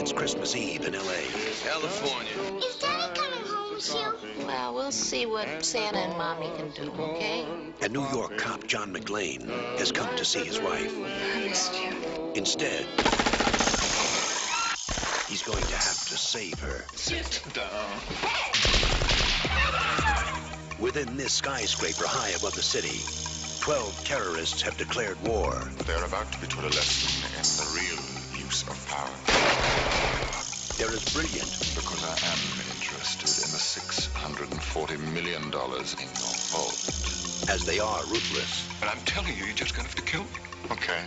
It's Christmas Eve in L.A. California. Is Daddy coming home with you? Well, we'll see what Santa and Mommy can do, okay? A New York cop John McClane, has come to see his wife. I missed you. Instead, he's going to have to save her. Sit down. Within this skyscraper high above the city, 12 terrorists have declared war. They're about to be taught a lesson They're as brilliant Because I am interested in the $640 million in your vault. as they are ruthless. But I'm telling you, you're just gonna have to kill me. Okay.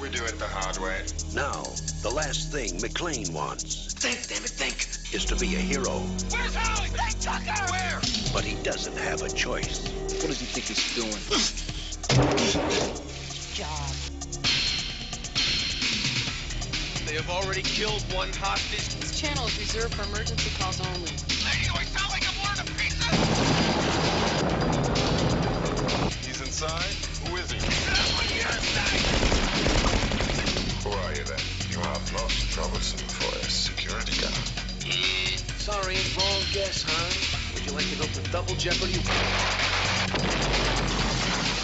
We do it the hard way. Now, the last thing McClane wants Think, damn it, think. is to be a hero, Where's Holly? Hey, Tucker! Where? but he doesn't have a choice. What does he think he's doing? have already killed one hostage. This channel is reserved for emergency calls only. Lady, do I sound like I'm ordering a pizza? He's inside? Who is he? Who are you then? You are most troublesome for a security guard. Eh, sorry, wrong guess, huh? Would you like to go for double jeopardy?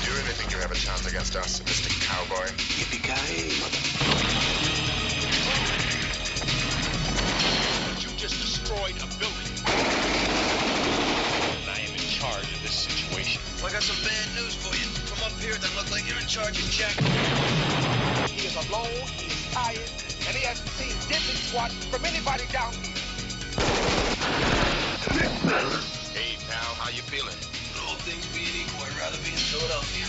Do you really think you have a chance against us, Mr. Cowboy? Yippee-ki-yay, mother. Destroyed a building. I am in charge of this situation. I got some bad news for you. From up here, it doesn't look like you're in charge of Jack. He is alone, he is tired, and he hasn't seen diddly squat from anybody down here. Hey, pal, how you feeling? All things being equal, I'd rather be in Philadelphia.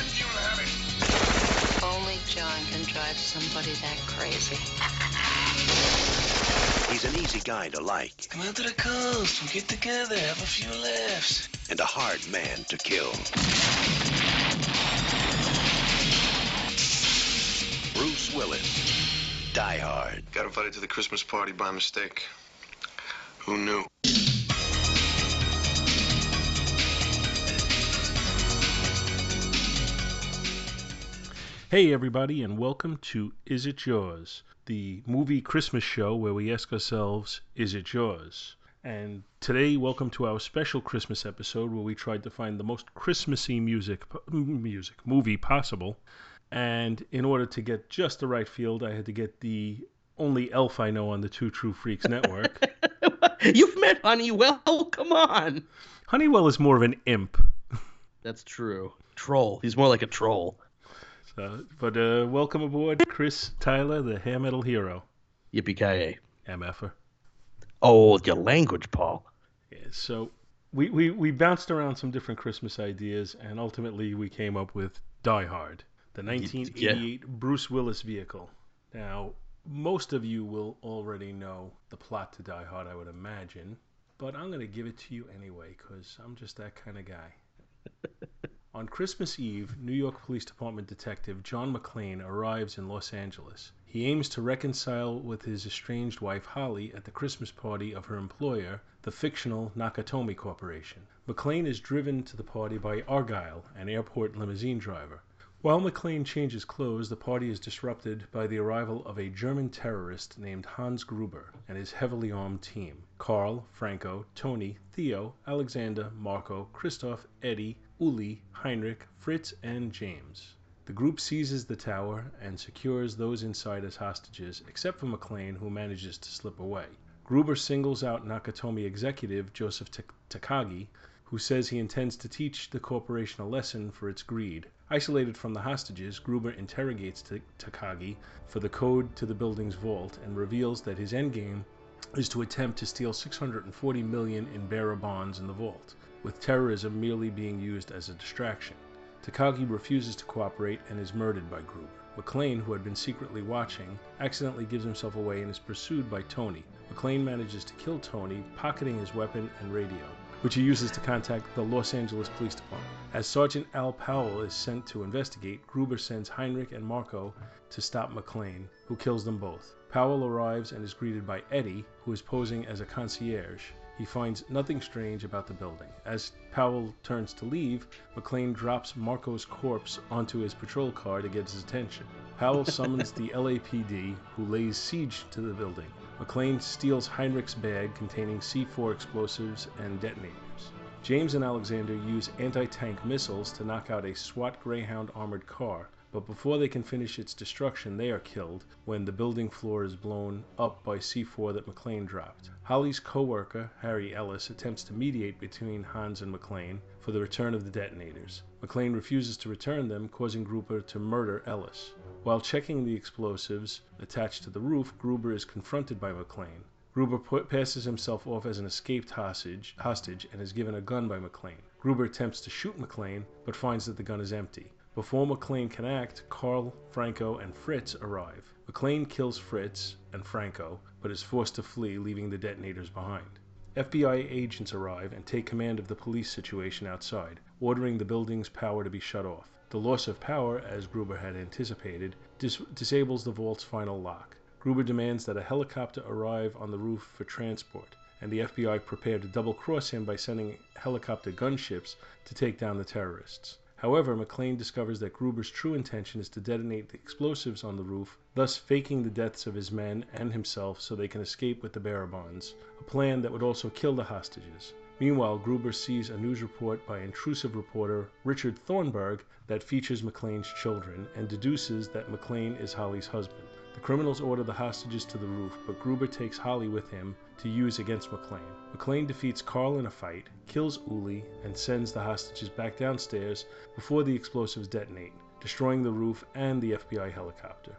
And you have it. Only John can drive somebody that crazy. He's an easy guy to like Come out to the coast, we'll get together, have a few laughs. and a hard man to kill. Bruce Willis, Die Hard. Got invited to the Christmas party by mistake. Who knew? Hey, everybody, and welcome to Is It Yours, the movie Christmas show where we ask ourselves, Is it yours? And today, welcome to our special Christmas episode where we tried to find the most Christmassy music, music movie possible. And in order to get just the right field, I had to get the only elf I know on the Two True Freaks network. You've met Honeywell. Come on. Honeywell is more of an imp. That's true. Troll. He's more like a troll. So, but uh, welcome aboard, Chris Tyler, the hair metal hero. Yippee-ki-yay. MFer. Oh, your language, Paul. Yeah, so we, we, we bounced around some different Christmas ideas, and ultimately we came up with Die Hard, the 1988 Bruce Willis vehicle. Now, most of you will already know the plot to Die Hard, I would imagine, but I'm going to give it to you anyway, because I'm just that kind of guy. On Christmas Eve, New York Police Department detective John McClane arrives in Los Angeles. He aims to reconcile with his estranged wife Holly at the Christmas party of her employer, the fictional Nakatomi Corporation. McClane is driven to the party by Argyle, an airport limousine driver. While McClane changes clothes, the party is disrupted by the arrival of a German terrorist named Hans Gruber and his heavily armed team Carl, Franco, Tony, Theo, Alexander, Marco, Christoph, Eddie, Uli, Heinrich, Fritz, and James. The group seizes the tower and secures those inside as hostages, except for McClane, who manages to slip away. Gruber singles out Nakatomi executive Joseph Tak- Takagi, who says he intends to teach the corporation a lesson for its greed. Isolated from the hostages, Gruber interrogates Ta- Takagi for the code to the building's vault and reveals that his endgame is to attempt to steal 640 million in bearer bonds in the vault, with terrorism merely being used as a distraction. Takagi refuses to cooperate and is murdered by Gruber. McClane, who had been secretly watching, accidentally gives himself away and is pursued by Tony. McClane manages to kill Tony, pocketing his weapon and radio, which he uses to contact the Los Angeles Police Department. As Sergeant Al Powell is sent to investigate, Gruber sends Heinrich and Marco to stop McClane, who kills them both. Powell arrives and is greeted by Eddie, who is posing as a concierge. He finds nothing strange about the building. As Powell turns to leave, McClane drops Marco's corpse onto his patrol car to get his attention. Powell summons the LAPD, who lays siege to the building. McClane steals Heinrich's bag containing C4 explosives and detonators. James and Alexander use anti tank missiles to knock out a SWAT Greyhound armored car, but before they can finish its destruction, they are killed when the building floor is blown up by C4 that McClane dropped. Holly's co worker, Harry Ellis, attempts to mediate between Hans and McClane for the return of the detonators. McClane refuses to return them, causing Gruber to murder Ellis. While checking the explosives attached to the roof, Gruber is confronted by McClane. Gruber passes himself off as an escaped hostage, hostage and is given a gun by McClane. Gruber attempts to shoot McClane, but finds that the gun is empty. Before McClane can act, Carl, Franco, and Fritz arrive. McClane kills Fritz and Franco, but is forced to flee, leaving the detonators behind. FBI agents arrive and take command of the police situation outside, ordering the building's power to be shut off. The loss of power, as Gruber had anticipated, dis- disables the vault's final lock. Gruber demands that a helicopter arrive on the roof for transport, and the FBI prepare to double cross him by sending helicopter gunships to take down the terrorists. However, McClane discovers that Gruber's true intention is to detonate the explosives on the roof, thus faking the deaths of his men and himself so they can escape with the bearer bonds, a plan that would also kill the hostages. Meanwhile, Gruber sees a news report by intrusive reporter Richard Thornburg that features McClane's children and deduces that McClane is Holly's husband. The criminals order the hostages to the roof, but Gruber takes Holly with him to use against McClane. McClane defeats Carl in a fight, kills Uli, and sends the hostages back downstairs before the explosives detonate, destroying the roof and the FBI helicopter.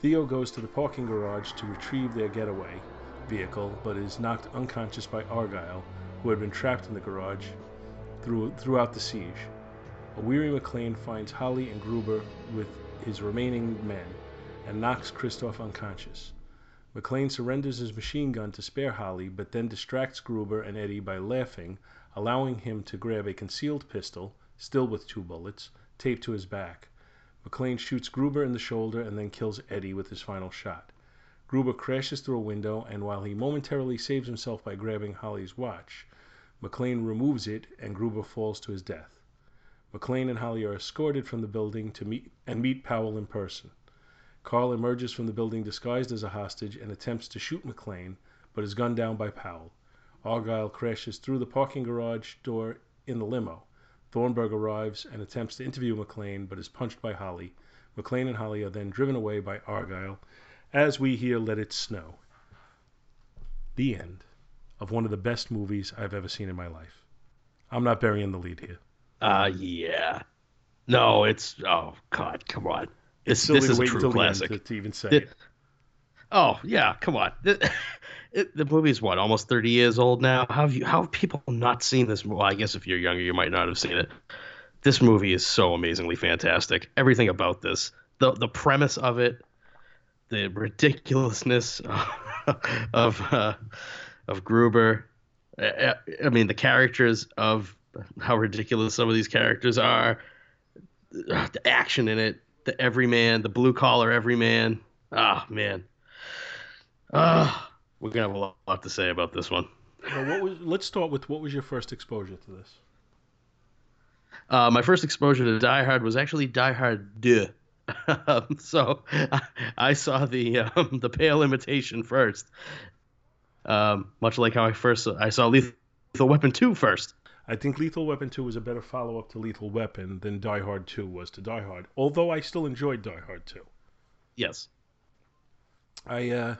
Theo goes to the parking garage to retrieve their getaway vehicle, but is knocked unconscious by Argyle, who had been trapped in the garage through, throughout the siege. A weary McClane finds Holly and Gruber with his remaining men and knocks Christoph unconscious. McClane surrenders his machine gun to spare Holly, but then distracts Gruber and Eddie by laughing, allowing him to grab a concealed pistol, still with two bullets, taped to his back. McClane shoots Gruber in the shoulder and then kills Eddie with his final shot. Gruber crashes through a window, and while he momentarily saves himself by grabbing Holly's watch, McClane removes it and Gruber falls to his death. McClane and Holly are escorted from the building to meet and meet Powell in person. Carl emerges from the building disguised as a hostage and attempts to shoot McClane, but is gunned down by Powell. Argyle crashes through the parking garage door in the limo. Thornburg arrives and attempts to interview McClane, but is punched by Holly. McClane and Holly are then driven away by Argyle as we hear Let It Snow. The end of one of the best movies I've ever seen in my life. I'm not burying the lead here. Uh, yeah. No, it's, oh, God, come on. It's this is a true classic. To, to, even say it, Oh yeah, come on. It, it, the movie's what almost thirty years old now. How have you? How have people not seen this? Well, I guess if you're younger, you might not have seen it. This movie is so amazingly fantastic. Everything about this, the the premise of it, the ridiculousness of uh, of Gruber. I, I mean, the characters of how ridiculous some of these characters are. The action in it, the everyman, the blue collar everyman. Ah, oh, man. Ah, oh, we're gonna have a lot, to say about this one. Well, what was? Let's start with what was your first exposure to this? Uh, my first exposure to Die Hard was actually Die Hard 2. um, so I, I, saw the um, the Pale Imitation first. Um, much like how I first I saw Lethal Weapon 2 first. I think Lethal Weapon 2 was a better follow up to Lethal Weapon than Die Hard 2 was to Die Hard, although I still enjoyed Die Hard 2. Yes. I uh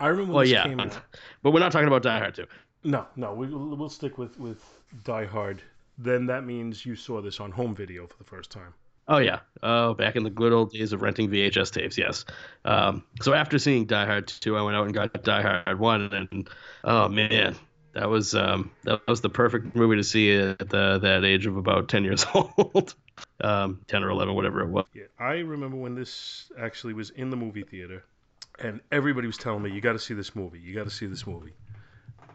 I remember well, yeah, out. But we're not talking about Die Hard 2. No, no, we, we'll stick with, with Die Hard. Then that means you saw this on home video for the first time. Oh yeah, oh back in the good old days of renting VHS tapes, yes. Um, so after seeing Die Hard 2, I went out and got Die Hard 1, and oh man, that was um, that was the perfect movie to see at the, that age of about 10 years old. Um, 10 or 11 whatever it was. Yeah i remember when this actually was in the movie theater and everybody was telling me you got to see this movie you got to see this movie.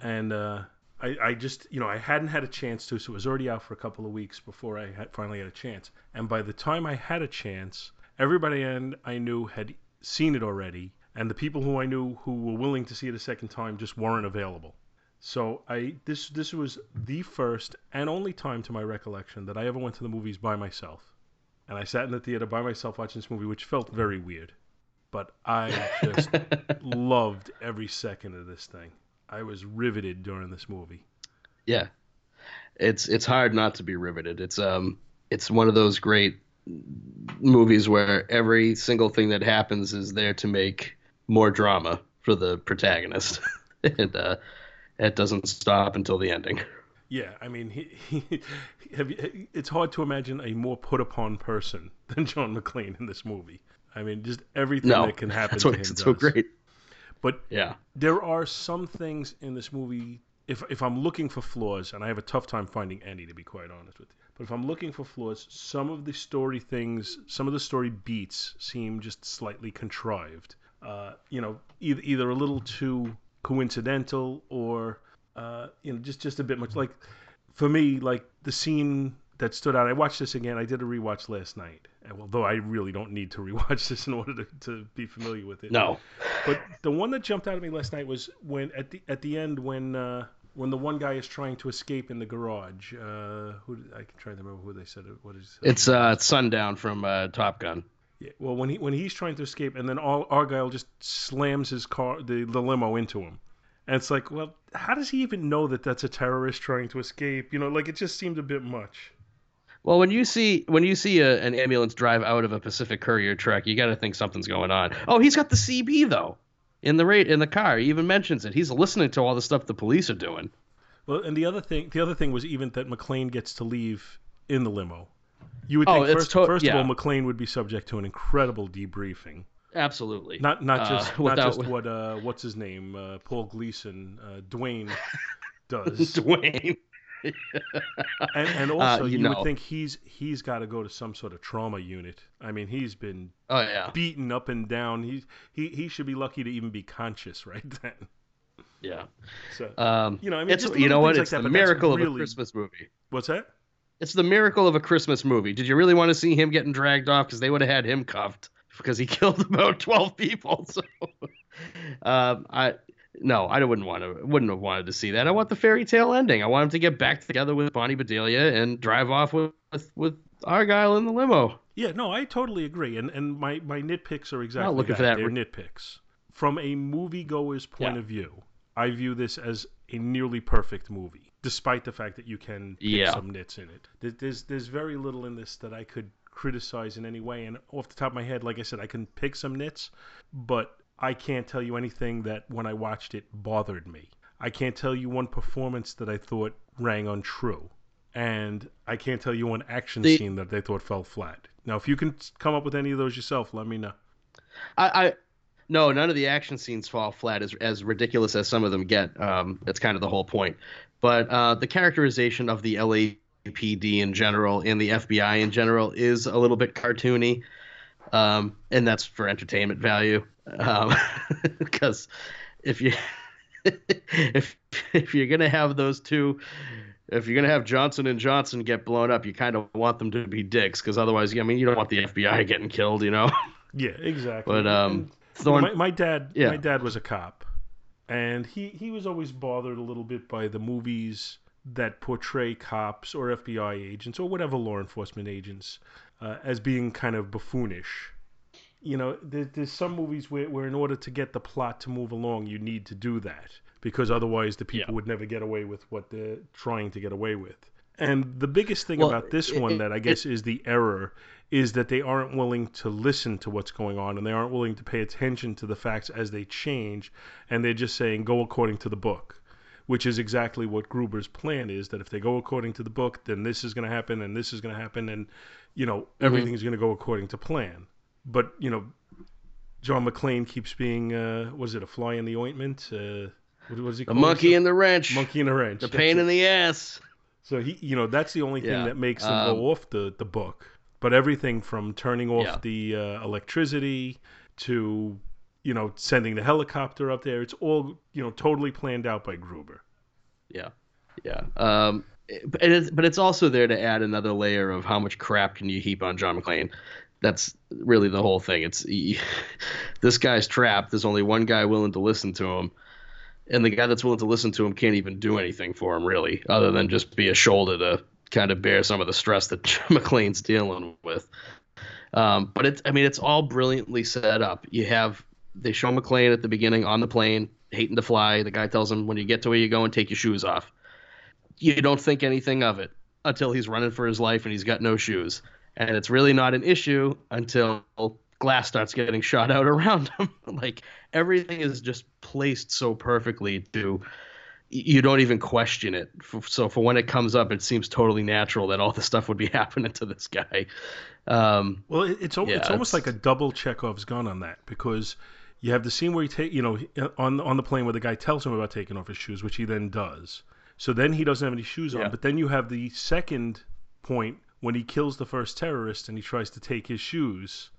And uh, I, I, just you know i hadn't had a chance to so it was already out for a couple of weeks before i had, finally had a chance. And by the time i had a chance everybody i knew had seen it already and the people who I knew who were willing to see it a second time just weren't available. So I this this was the first and only time to my recollection that I ever went to the movies by myself. And I sat in the theater by myself watching this movie, which felt very weird. But I just loved every second of this thing. I was riveted during this movie. Yeah. It's it's hard not to be riveted. It's um it's one of those great movies where every single thing that happens is there to make more drama for the protagonist. and uh it doesn't stop until the ending. Yeah, I mean, he, he, it's hard to imagine a more put upon person than John McClane in this movie. I mean, just everything no, that can happen that's to what him makes it does. so great. But yeah, there are some things in this movie. If if I'm looking for flaws, and I have a tough time finding any, to be quite honest with you. But if I'm looking for flaws, some of the story things, some of the story beats seem just slightly contrived. Uh, you know, either either a little too coincidental or uh, you know just just a bit much. Like for me, like the scene that stood out. I watched this again. I did a rewatch last night, although I really don't need to rewatch this in order to, to be familiar with it. No. But the one that jumped out at me last night was when at the at the end when uh, when the one guy is trying to escape in the garage. Uh, who I can try to remember who they said it. What is it's uh, Sundown from uh, Top Gun. Yeah. Well, when he when he's trying to escape, and then all Argyle just slams his car, the, the limo, into him. And it's like, well, how does he even know that that's a terrorist trying to escape? You know, like it just seemed a bit much. Well, when you see when you see a, an ambulance drive out of a Pacific Courier truck, you got to think something's going on. Oh, he's got the CB though, in the rate in the car. He even mentions it. He's listening to all the stuff the police are doing. Well, and the other thing, the other thing was even that McClane gets to leave in the limo. You would Oh, think first, to- first yeah. of all, McClane would be subject to an incredible debriefing. Absolutely. Not not Uh, just not just what uh what's his name uh, Paul Gleason uh, Dwayne does. Dwayne. and, and Uh, also you you, know. would think he's he's got to go to some sort of trauma unit. I mean, he's been Oh yeah. beaten up and down. He he he should be lucky to even be conscious right then. Yeah. So Um, you know, I mean, it's just you know what? like It's that, the miracle of a Christmas movie. what's that? It's the miracle of a Christmas movie. Did you really want to see him getting dragged off? Because they would have had him cuffed because he killed about twelve people. So, um, I no, I wouldn't want to. Wouldn't have wanted to see that. I want the fairy tale ending. I want him to get back together with Bonnie Bedelia and drive off with with, Argyle in the limo. Yeah, no, I totally agree. And and my, my nitpicks are exactly looking that. for that They're nitpicks. From a moviegoer's point Yeah. of view, I view this as a nearly perfect movie, despite the fact that you can pick Yeah. some nits in it. There's there's very little in this that I could criticize in any way. And off the top of my head, like I said, I can pick some nits, but I can't tell you anything that when I watched it bothered me. I can't tell you one performance that I thought rang untrue. And I can't tell you one action The- scene that they thought fell flat. Now, if you can come up with any of those yourself, let me know. I, I no, none of the action scenes fall flat as as ridiculous as some of them get. Um, that's kind of the whole point. But uh, the characterization of the LAPD in general and the FBI in general is a little bit cartoony, um, and that's for entertainment value. Because if you if if you're gonna have those two. If you're gonna have Johnson and Johnson get blown up, you kind of want them to be dicks, because otherwise, I mean, you don't want the FBI getting killed, you know. Yeah, exactly. But um, Thorn, my, my dad, Yeah. my dad was a cop, and he he was always bothered a little bit by the movies that portray cops or FBI agents or whatever law enforcement agents uh, as being kind of buffoonish. You know, there, there's some movies where, where in order to get the plot to move along, you need to do that because otherwise the people Yeah. would never get away with what they're trying to get away with. And the biggest thing Well, about this it- one it- that I guess is the error is that they aren't willing to listen to what's going on and they aren't willing to pay attention to the facts as they change and they're just saying go according to the book which is exactly what Gruber's plan is that if they go according to the book then this is going to happen and this is going to happen and you know Mm-hmm. everything is going to go according to plan but you know John McClane keeps being uh was it a fly in the ointment uh what was he the call monkey in the wrench, monkey in the wrench the pain in the ass. So he, you know, that's the only thing Yeah, that makes them um, go off the, the book. But everything from turning off Yeah. the uh, electricity to, you know, sending the helicopter up there, it's all, you know, totally planned out by Gruber. Yeah, yeah. Um, but it's, but it's also there to add another layer of how much crap can you heap on John McClane. That's really the whole thing. It's he, this guy's trapped. There's only one guy willing to listen to him, and the guy that's willing to listen to him can't even do anything for him really, other than just be a shoulder to kind of bear some of the stress that McClane's dealing with. Um, but it's, I mean, it's all brilliantly set up. You have they show McClane at the beginning on the plane, hating to fly. The guy tells him, "When you get to where you're going, take your shoes off." You don't think anything of it until he's running for his life and he's got no shoes, and it's really not an issue until glass starts getting shot out around him. like everything is just placed so perfectly to you don't even question it. So for when it comes up, it seems totally natural that all this stuff would be happening to this guy. Um, well, it's yeah, it's almost like a double Chekhov's gun on that because you have the scene where he take you know on on the plane where the guy tells him about taking off his shoes, which he then does. So then he doesn't have any shoes on. But then you have the second point when he kills the first terrorist and he tries to take his shoes.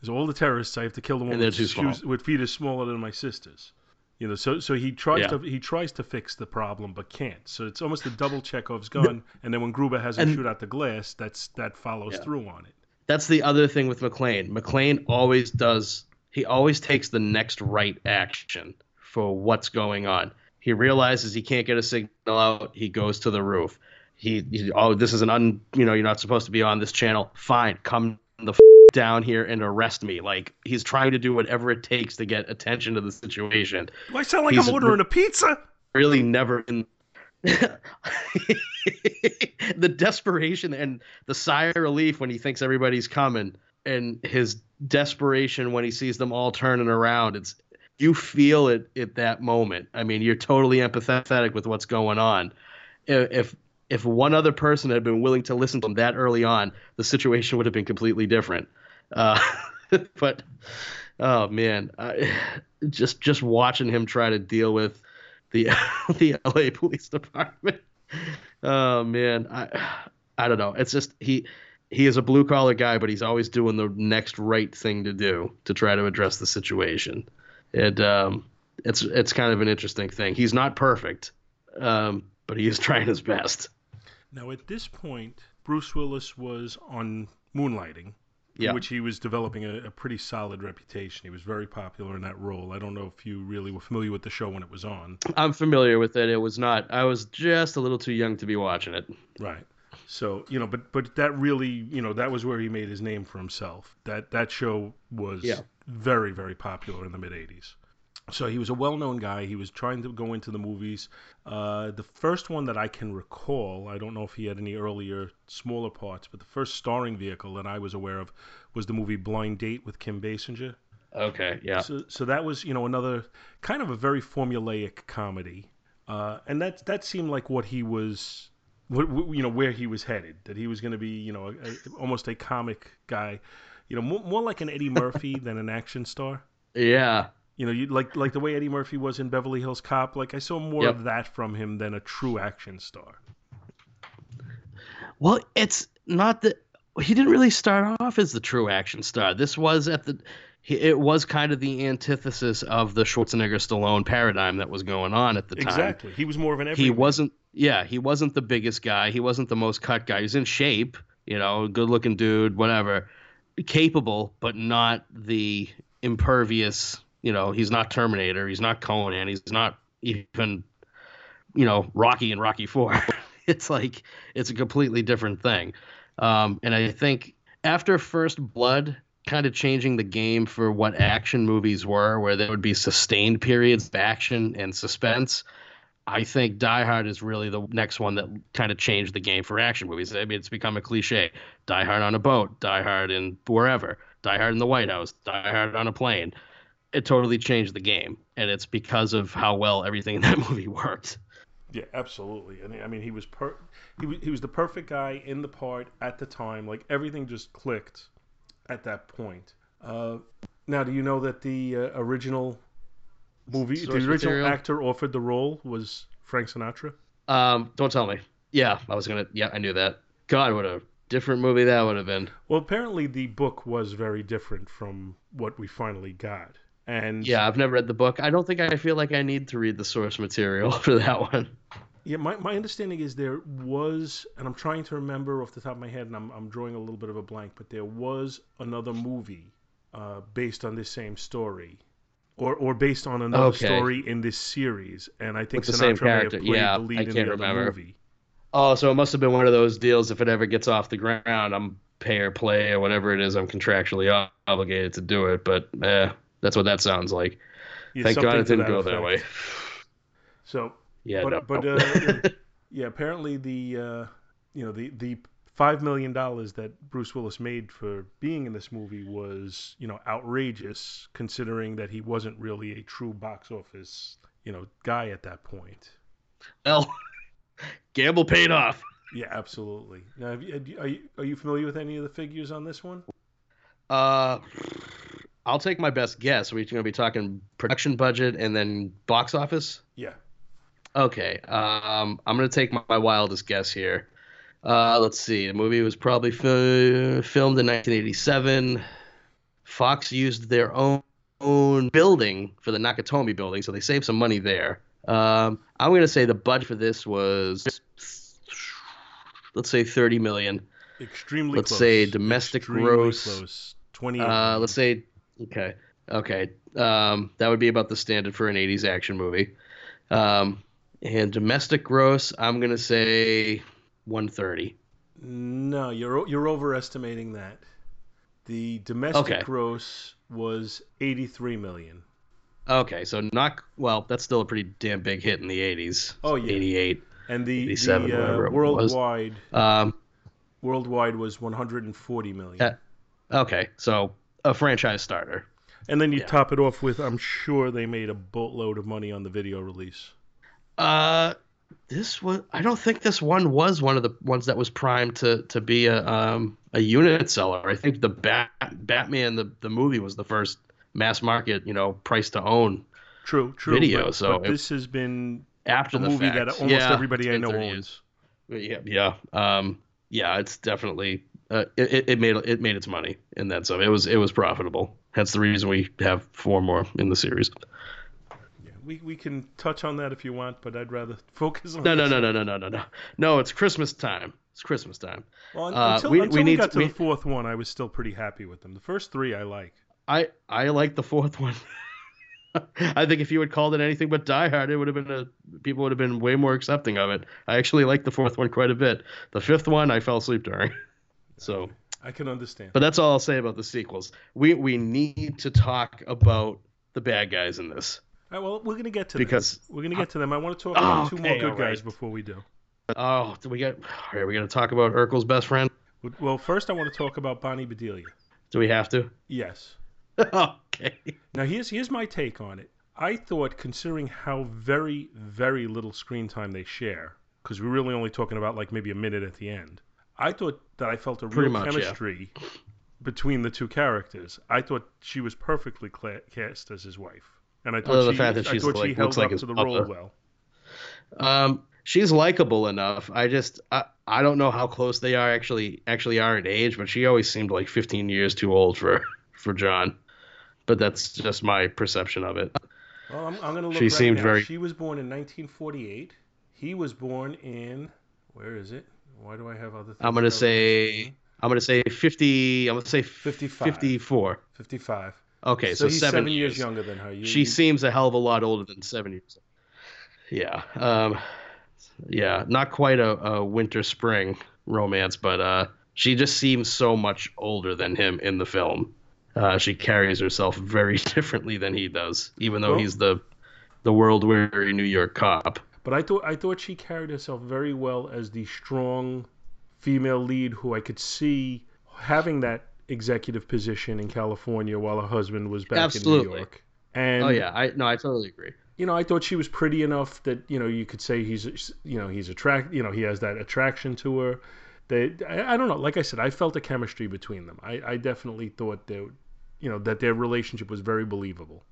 There's all the terrorists. I have to kill them with shoes with feet as smaller than my sister's. You know, so so he tries yeah. to he tries to fix the problem but can't. So it's almost a double Chekhov's gun. and then when Gruber has him shoot out the glass, that's that follows yeah. through on it. That's the other thing with McClane. McClane always does. He always takes the next right action for what's going on. He realizes he can't get a signal out. He goes to the roof. He, he oh, this is an un. You know, you're not supposed to be on this channel. Fine, come the f- down here and arrest me. Like he's trying to do whatever it takes to get attention to the situation. Do I sound like he's I'm ordering a pizza? Really, never in. the desperation and the sigh of relief when he thinks everybody's coming, and his desperation when he sees them all turning around. It's you feel it at that moment. I mean, you're totally empathetic with what's going on. If if one other person had been willing to listen to him that early on, the situation would have been completely different. Uh, but oh man, I, just just watching him try to deal with the the LA Police Department. Oh man, I I don't know. It's just he he is a blue collar guy, but he's always doing the next right thing to do to try to address the situation. And um, it's it's kind of an interesting thing. He's not perfect, um, but he is trying his best. Now, at this point, Bruce Willis was on Moonlighting, yeah. which he was developing a, a, pretty solid reputation. He was very popular in that role. I don't know if you really were familiar with the show when it was on. I'm familiar with it. It was not. I was just a little too young to be watching it. Right. So you know, but but that really, you know, that was where he made his name for himself. That that show was yeah. very very popular in the mid '80s. So he was a well-known guy. He was trying to go into the movies. Uh, the first one that I can recall, I don't know if he had any earlier smaller parts, but the first starring vehicle that I was aware of was the movie Blind Date with Kim Basinger. Okay, yeah. So, so that was you know another kind of a very formulaic comedy, uh, and that that seemed like what he was, what, you know, where he was headed. That he was going to be you know a, a, almost a comic guy, you know, more, more like an Eddie Murphy than an action star. Yeah, you know, you like like the way Eddie Murphy was in Beverly Hills Cop. Like I saw more yep. of that from him than a true action star. Well, it's not that he didn't really start off as the true action star. This was at the it was kind of the antithesis of the Schwarzenegger Stallone paradigm that was going on at the time. Exactly. He was more of an everyman. He wasn't yeah, he wasn't the biggest guy. He wasn't the most cut guy. He's in shape, you know, good looking dude, whatever. Capable, but not the impervious you know, he's not Terminator, he's not Conan, he's not even, you know, Rocky and Rocky Four. it's like it's a completely different thing. Um, and I think after First Blood, kind of changing the game for what action movies were, where there would be sustained periods of action and suspense. I think Die Hard is really the next one that kind of changed the game for action movies. I mean, it's become a cliche. Die Hard on a boat, Die Hard in wherever, Die Hard in the White House, Die Hard on a plane it totally changed the game, and it's because of how well everything in that movie worked. Yeah, absolutely. I mean, I mean, he was per he was he was the perfect guy in the part at the time. Like everything just clicked at that point. Uh, now, do you know that the uh, original movie, Source the original material? actor offered the role was Frank Sinatra? Um, don't tell me. Yeah, I was gonna. Yeah, I knew that. God, what a different movie that would have been. Well, apparently the book was very different from what we finally got. And yeah, I've never read the book. I don't think I feel like I need to read the source material for that one. Yeah, my, my understanding is there was, and I'm trying to remember off the top of my head, and I'm, I'm drawing a little bit of a blank, but there was another movie uh, based on this same story. Or, or based on another Okay. story in this series, and I think With the same Sinatra may have character. played Yeah, the lead I in can't the other remember. movie. Oh, so it must have been one of those deals. If it ever gets off the ground, I'm pay or play or whatever it is. I'm contractually obligated to do it. But eh, that's what that sounds like. Yeah, Thank God it didn't that go that way. So, Yeah, but no. but uh, yeah, apparently the uh, you know the the five million dollars that Bruce Willis made for being in this movie was you know outrageous considering that he wasn't really a true box office you know guy at that point. well, gamble paid off. Yeah, absolutely. Now, you- are you are you familiar with any of the figures on this one? Uh, I'll take my best guess. We're going to be talking production budget and then box office. Yeah. Okay. Um, I'm going to take my, my wildest guess here. Uh, let's see. The movie was probably fi- filmed in 1987. Fox used their own, own building for the Nakatomi building, so they saved some money there. Um, I'm going to say the budget for this was, let's say, 30 million. Extremely Let's close. say domestic Extremely gross. close. Twenty. Uh, let's say okay, okay. Um, that would be about the standard for an '80s action movie. Um, and domestic gross, I'm gonna say 130. No, you're you're overestimating that. The domestic Okay. gross was 83 million. Okay, so not well. That's still a pretty damn big hit in the '80s. Oh, yeah. 88. And the, 87, the uh, worldwide Um, worldwide was 140 million. Yeah. okay, so a franchise starter. And then you Yeah. top it off with I'm sure they made a boatload of money on the video release. Uh, this was. I don't think this one was one of the ones that was primed to to be a um a unit seller. I think the Bat Batman the the movie was the first mass market you know price to own True, true. Video, but, so but it- this has been after a the movie fact. that almost Yeah, everybody I know owns. years. Yeah, yeah. Um, yeah, it's definitely uh, it, it- made it made its money and then some. It was it was profitable. Hence the reason we have four more in the series. Yeah, we, we can touch on that if you want, but I'd rather focus on No, no, no, no, no, no, no, no. No, it's Christmas time. It's Christmas time. Well, Uh, until, we- until we we, need got to- to we- the fourth one, I was still pretty happy with them. The first three I like. I I like the fourth one. I think if you had called it anything but Die Hard, it would have been a people would have been way more accepting of it. I actually like the fourth one quite a bit. The fifth one, I fell asleep during. So, I can understand. but that's all I'll say about the sequels. We we need to talk about the bad guys in this All right, well, we're gonna get to because them. We're gonna get to them. I want to talk Oh, about two more good all guys before we do. oh, do we get? Are we going to talk about Urkel's best friend? Well, first I want to talk about Bonnie Bedelia. Do we have to? Yes. okay. Now here's here's my take on it. I thought, considering how very very little screen time they share, because we're really only talking about like maybe a minute at the end. I thought that I felt a Pretty real much, yeah. chemistry between the two characters. I thought she was perfectly cla cast as his wife, and I thought Other than she, the fact that I she's, thought she like, held looks like up his to the role well. Um, she's likable enough. I just I, I don't know how close they are actually actually are in age, but she always seemed like 15 years too old for for John. But that's just my perception of it. Well, I'm, I'm going to look She right seemed now. very- She was born in 1948. He was born in where is it? Why do I have other? Things I'm gonna spelled on the say? I'm gonna say 50. I'm gonna say 55. 54. 55. Okay, so, so, seven, seven years younger than her. You, She you- seems a hell of a lot older than seven years. Yeah. Um, yeah, not quite a, a winter spring romance, but uh, she just seems so much older than him in the film. Uh, she carries herself very differently than he does, even though Well- he's the the world weary New York cop. But I thought I thought she carried herself very well as the strong female lead who I could see having that executive position in California while her husband was back in New York. And oh yeah, I no, I totally agree. you know, I thought she was pretty enough that you know you could say he's you know he's attract you know he has that attraction to her. They I, I don't know. Like I said, I felt a chemistry between them. I, I definitely thought that, you know, that their relationship was very believable.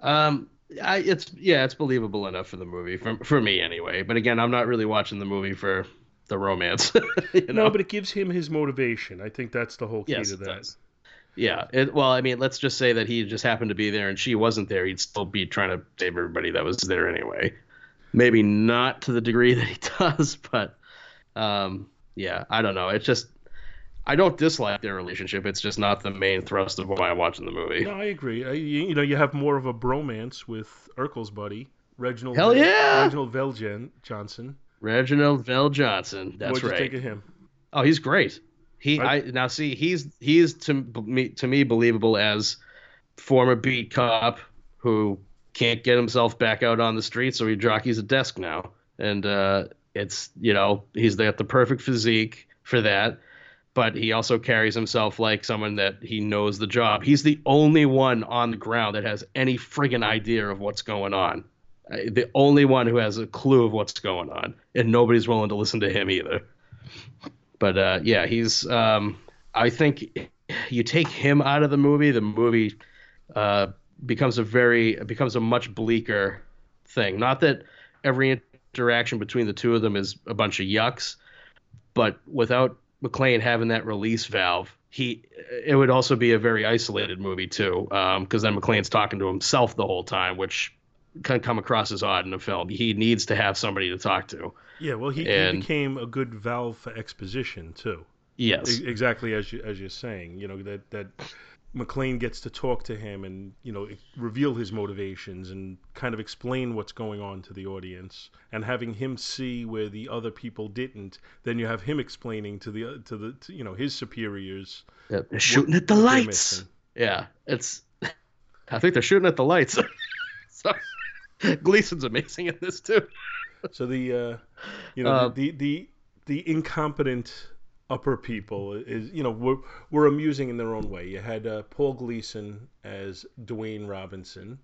Um, I, it's yeah, it's believable enough for the movie for for me anyway. But again, I'm not really watching the movie for the romance. you know? No, but it gives him his motivation. I think that's the whole key yes, to it that. does. Yeah. It, well, I mean, let's just say that he just happened to be there and she wasn't there. He'd still be trying to save everybody that was there anyway. Maybe not to the degree that he does, but um, yeah, I don't know. It's just I don't dislike their relationship. It's just not the main thrust of why I'm watching the movie. No, I agree. I, you, you know, you have more of a bromance with Urkel's buddy, Reginald. Hell yeah! Reginald Velgen Johnson. Reginald VelJohnson. That's What'd right. you think of him? Oh, he's great. He I- I now see he's he's to me to me believable as former beat cop who can't get himself back out on the street, so he jockeys a desk now, and uh, it's you know he's got the perfect physique for that, but he also carries himself like someone that he knows the job. He's the only one on the ground that has any friggin' idea of what's going on. Uh, The only one who has a clue of what's going on, and nobody's willing to listen to him either. But uh, yeah, he's. Um, I think you take him out of the movie, the movie uh, becomes a very becomes a much bleaker thing. Not that every interaction between the two of them is a bunch of yucks, but without McClane having that release valve, he it would also be a very isolated movie too, um, because then McClane's talking to himself the whole time, which can come across as odd in a film. He needs to have somebody to talk to. Yeah, well, he, he became a good valve for exposition too. Yes. Exactly as you as you're saying. You know that that McClane gets to talk to him and you know reveal his motivations and kind of explain what's going on to the audience and having him see where the other people didn't. Then you have him explaining to the to the to, you know his superiors. Yeah, they're shooting at the lights. Yeah, it's. I think they're shooting at the lights. so, Gleason's amazing in this too. So the uh, you know Uh, the, the the the incompetent upper people is you know were were amusing in their own way. You had uh, Paul Gleason as Dwayne Robinson,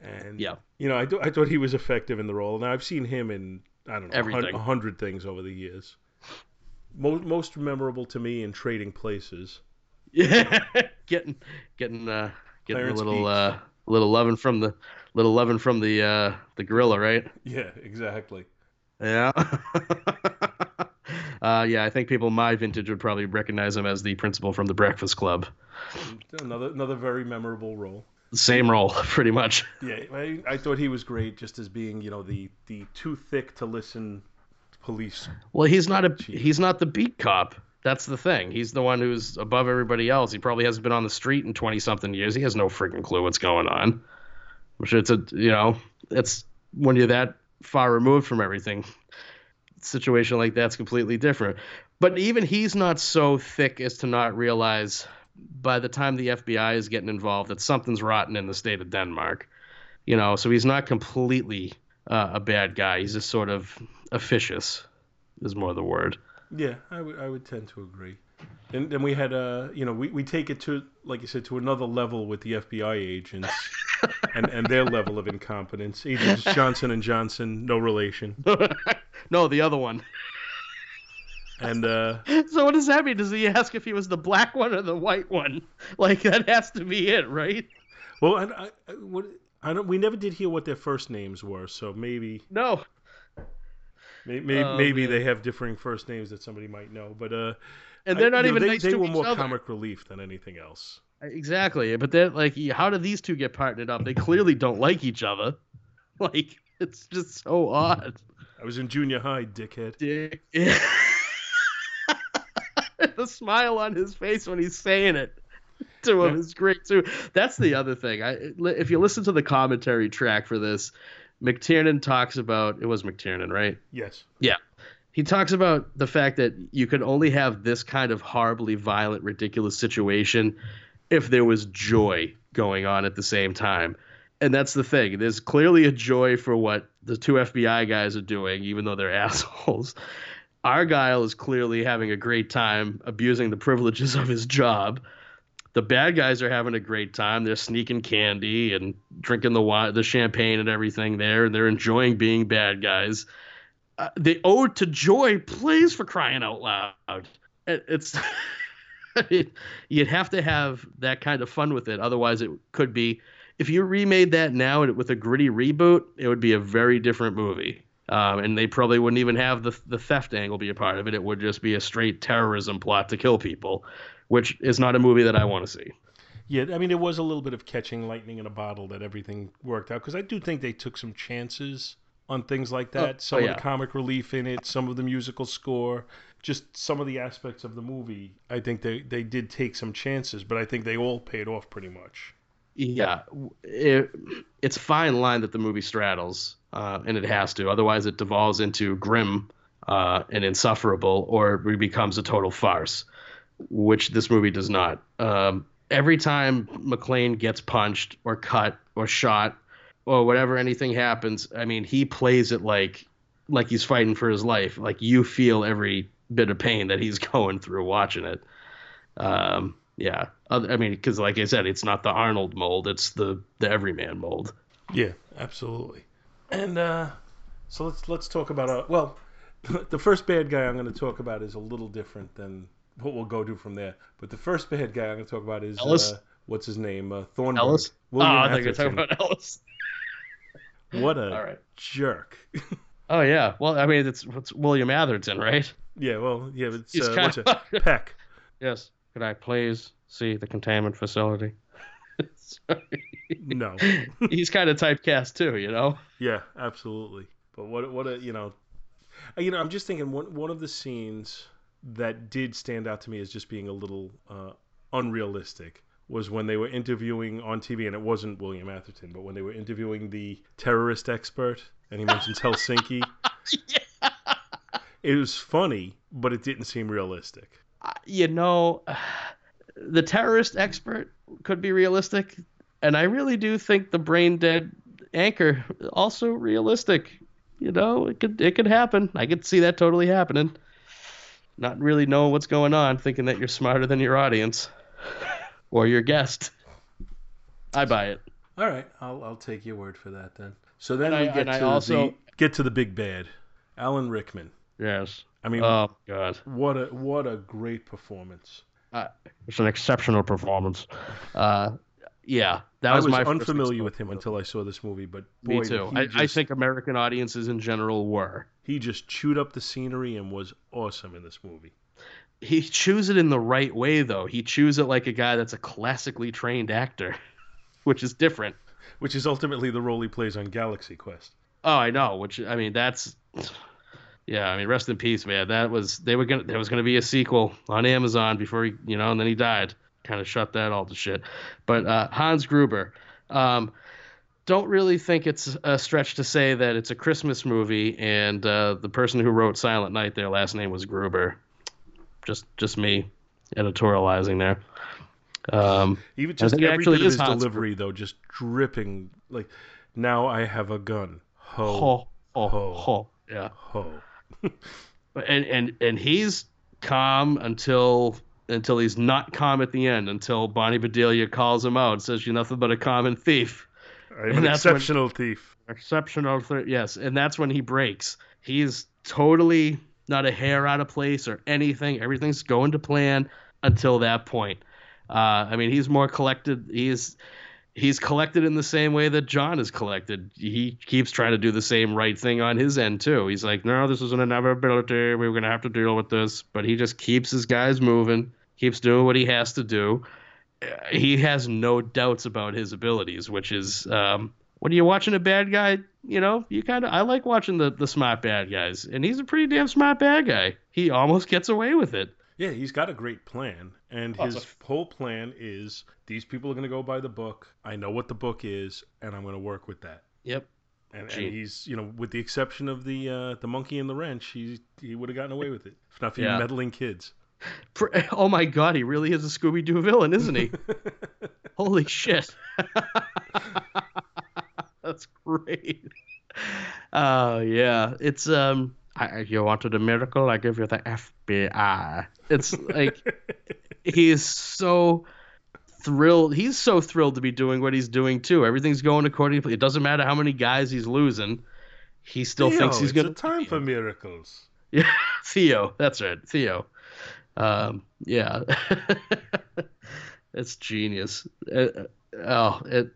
and Yeah. you know I, th- I thought he was effective in the role. Now I've seen him in I don't know a hun- Everything. a hundred things over the years. Most most memorable to me in Trading Places. Yeah, getting getting uh getting Clarence a little uh little loving from the little loving from the uh the gorilla, right? Yeah, exactly. Yeah. uh yeah, I think people my vintage would probably recognize him as the principal from the Breakfast Club. Another another very memorable role. Same role, pretty much. Yeah, I, I thought he was great just as being, you know, the the too thick to listen police. Well, he's not a he's not the beat cop. That's the thing. He's the one who's above everybody else. He probably hasn't been on the street in twenty something years. He has no freaking clue what's going on. Which it's a you know it's when you're that far removed from everything. Situation like that's completely different. But even he's not so thick as to not realize by the time the FBI is getting involved that something's rotten in the state of Denmark. You know, so he's not completely uh, a bad guy. He's just sort of officious, is more the word. Yeah, I would I would tend to agree. And then we had uh you know we, we take it to like you said to another level with the FBI agents and, and their level of incompetence. Agents Johnson and Johnson, no relation. no, the other one. And uh So what does that mean? Does he ask if he was the black one or the white one? Like that has to be it, right? well I, I, I what I don't we never did hear what their first names were, so maybe No. maybe Oh, maybe man. they have differing first names that somebody might know, but uh And they're not know, even they, nice they to were each more other. comic relief than anything else. Exactly, but then like, how do these two get partnered up? They clearly don't like each other. Like, it's just so odd. I was in junior high, dickhead. Dick. the smile on his face when he's saying it to him Yeah. is great too. That's the other thing. I if you listen to the commentary track for this, McTiernan talks about it was McTiernan, right? Yes. Yeah. He talks about the fact that you could only have this kind of horribly violent, ridiculous situation if there was joy going on at the same time. And that's the thing. There's clearly a joy for what the two FBI guys are doing, even though they're assholes. Argyle is clearly having a great time abusing the privileges of his job. The bad guys are having a great time. They're sneaking candy and drinking the wine, the champagne and everything there. And they're enjoying being bad guys. Uh, the ode to joy plays for crying out loud. It, it's it, you'd have to have that kind of fun with it. Otherwise, it could be if you remade that now with a gritty reboot, it would be a very different movie. Um, and they probably wouldn't even have the the theft angle be a part of it. It would just be a straight terrorism plot to kill people, which is not a movie that I want to see. Yeah, I mean, there was a little bit of catching lightning in a bottle that everything worked out because I do think they took some chances on things like that. Oh, some oh, of the comic relief in it, some of the musical score, just some of the aspects of the movie. I think they they did take some chances, but I think they all paid off pretty much. Yeah, it, it's a fine line that the movie straddles, uh, and it has to. Otherwise, it devolves into grim uh, and insufferable, or it becomes a total farce, which this movie does not. Um, every time McClane gets punched or cut or shot or whatever anything happens, I mean, he plays it like like he's fighting for his life. Like you feel every bit of pain that he's going through watching it. Um, yeah, I mean, because like I said, it's not the Arnold mold; it's the the everyman mold. Yeah, absolutely. And uh, so let's let's talk about uh, well, the first bad guy I'm going to talk about is a little different than what we'll go do from there. But the first bad guy I'm going to talk about is Ellis? Uh, what's his name? Uh, Thornburg. Ellis. William oh, I think you're talking about Ellis. What a All right. jerk. Oh yeah. Well, I mean, it's, it's William Atherton, right? yeah, well, yeah, it's He's uh, kind of-? Peck. Yes. Could I please see the containment facility? No. He's kind of typecast too, you know. Yeah, absolutely. But what what a you know, uh, you know, I'm just thinking one one of the scenes that did stand out to me as just being a little uh, unrealistic was when they were interviewing on TV, and it wasn't William Atherton, but when they were interviewing the terrorist expert, and he mentions Helsinki. yeah. It was funny, but it didn't seem realistic. You know, the terrorist expert could be realistic, and I really do think the brain dead anchor also realistic. You know, it could it could happen. I could see that totally happening. Not really knowing what's going on, thinking that you're smarter than your audience or your guest. I buy it. All right, I'll I'll take your word for that then. So then And we I- get to also- the get to the big bad, Alan Rickman. Yes. I mean, Oh God. what a what a great performance. Uh, it's an exceptional performance. Uh, yeah, that was, I was my unfamiliar with him until I saw this movie, but Me too. I, just, I think American audiences in general were. he just chewed up the scenery and was awesome in this movie. He chews it in the right way, though. He chews it like a guy that's a classically trained actor, which is different. Which is ultimately the role he plays on Galaxy Quest. Oh, I know. Which I mean, that's yeah. I mean, rest in peace, man. That was they were gonna there was gonna be a sequel on Amazon before he you know, and then he died. Kind of shut that all to shit. But uh, Hans Gruber, um, don't really think it's a stretch to say that it's a Christmas movie, and uh, the person who wrote Silent Night, their last name was Gruber. Just just me editorializing there. Um, Even just every actually bit of his Hans delivery, though, just dripping like, "Now I have a gun." Ho, ho ho ho. ho. Yeah. ho. and and and he's calm until until he's not calm at the end until Bonnie Bedelia calls him out and says you're nothing but a common thief. I'm And an that's when- exceptional thief. exceptional th- yes. And that's when he breaks. He's totally not a hair out of place or anything. Everything's going to plan until that point. Uh, I mean he's more collected. He's he's collected in the same way that John is collected. He keeps trying to do the same right thing on his end too. He's like, no, this is an inevitability. We're gonna have to deal with this. But he just keeps his guys moving, keeps doing what he has to do. He has no doubts about his abilities, which is um, when you're watching a bad guy, you know, you kind of I like watching the the smart bad guys, and he's a pretty damn smart bad guy. He almost gets away with it. Yeah, he's got a great plan, and Oh, his whole plan is these people are going to go by the book. I know what the book is, and I'm going to work with that. Yep. And, and he's, you know, with the exception of the uh, the monkey and the wrench, he he would have gotten away with it. If not for Yeah. you meddling kids. Oh my god, he really is a Scooby Doo villain, isn't he? Holy shit. That's great. Oh yeah, it's um. I, you wanted a miracle? I give you the FBI. It's like he is so thrilled. He's so thrilled to be doing what he's doing too. Everything's going according. It doesn't matter how many guys he's losing. He still Theo, thinks he's gonna a time for miracles. yeah, Theo. That's right, Theo. Um, yeah, it's genius. Uh, uh, oh, it.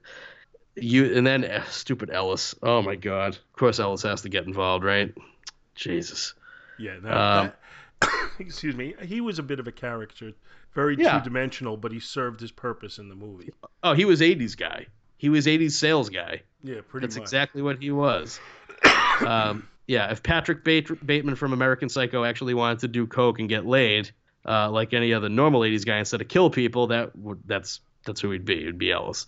You and then uh, stupid Ellis. Oh my God. Of course, Ellis has to get involved, right? Jesus. Yeah. That, Um, that- excuse me. He was a bit of a character, very Yeah. two-dimensional, but he served his purpose in the movie. Oh, he was '80s guy. He was '80s sales guy. Yeah, pretty That's much. exactly what he was. um, yeah, if Patrick Bate- Bateman from American Psycho actually wanted to do coke and get laid, uh, like any other normal ladies guy, instead of kill people, that would that's that's who he'd be. It'd be Ellis.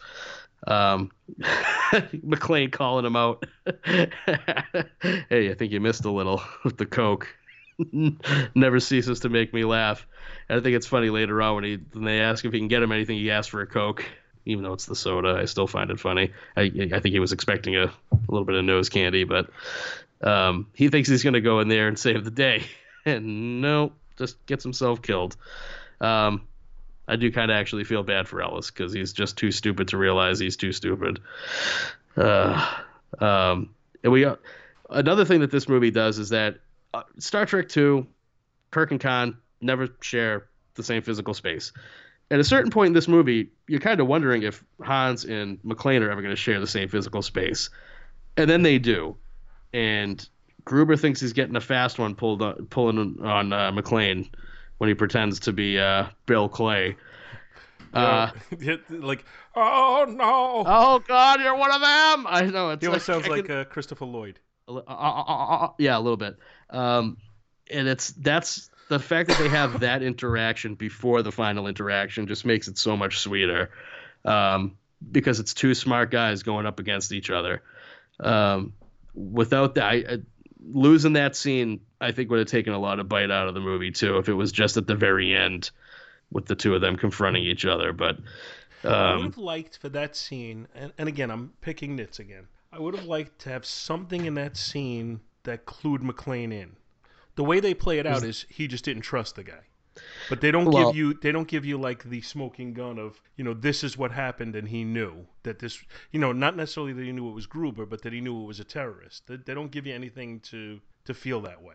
Um, McClane calling him out. hey, I think you missed a little with the coke. Never ceases to make me laugh. And I think it's funny later on when he when they ask if he can get him anything, he asks for a coke, even though it's the soda. I still find it funny. I I think he was expecting a, a little bit of nose candy, but um, he thinks he's gonna go in there and save the day, and no, just gets himself killed. Um, I do kind of actually feel bad for Ellis because he's just too stupid to realize he's too stupid. Uh, um, and we uh, another thing that this movie does is that uh, Star Trek Two, Kirk and Khan never share the same physical space. At a certain point in this movie, you're kind of wondering if Hans and McClane are ever going to share the same physical space, and then they do, and Gruber thinks he's getting a fast one pulled on, pulling on uh, when he pretends to be uh, Bill Clay. Uh, like, oh no! Oh God, you're one of them! I know it's. He almost like, sounds like uh, Christopher Lloyd. Uh, uh, yeah, a little bit. Um, and it's that's the fact that they have that interaction before the final interaction just makes it so much sweeter. Um, because it's two smart guys going up against each other. Um, without that, I, losing that scene, I think would have taken a lot of bite out of the movie too. If it was just at the very end with the two of them confronting each other, but um, I would have liked for that scene, and, and again, I'm picking nits again. I would have liked to have something in that scene that clued McClane in. The way they play it out is he just didn't trust the guy. But they don't Well- give you they don't give you like the smoking gun of you know this is what happened and he knew that this you know not necessarily that he knew it was Gruber but that he knew it was a terrorist. They, they don't give you anything to to feel that way.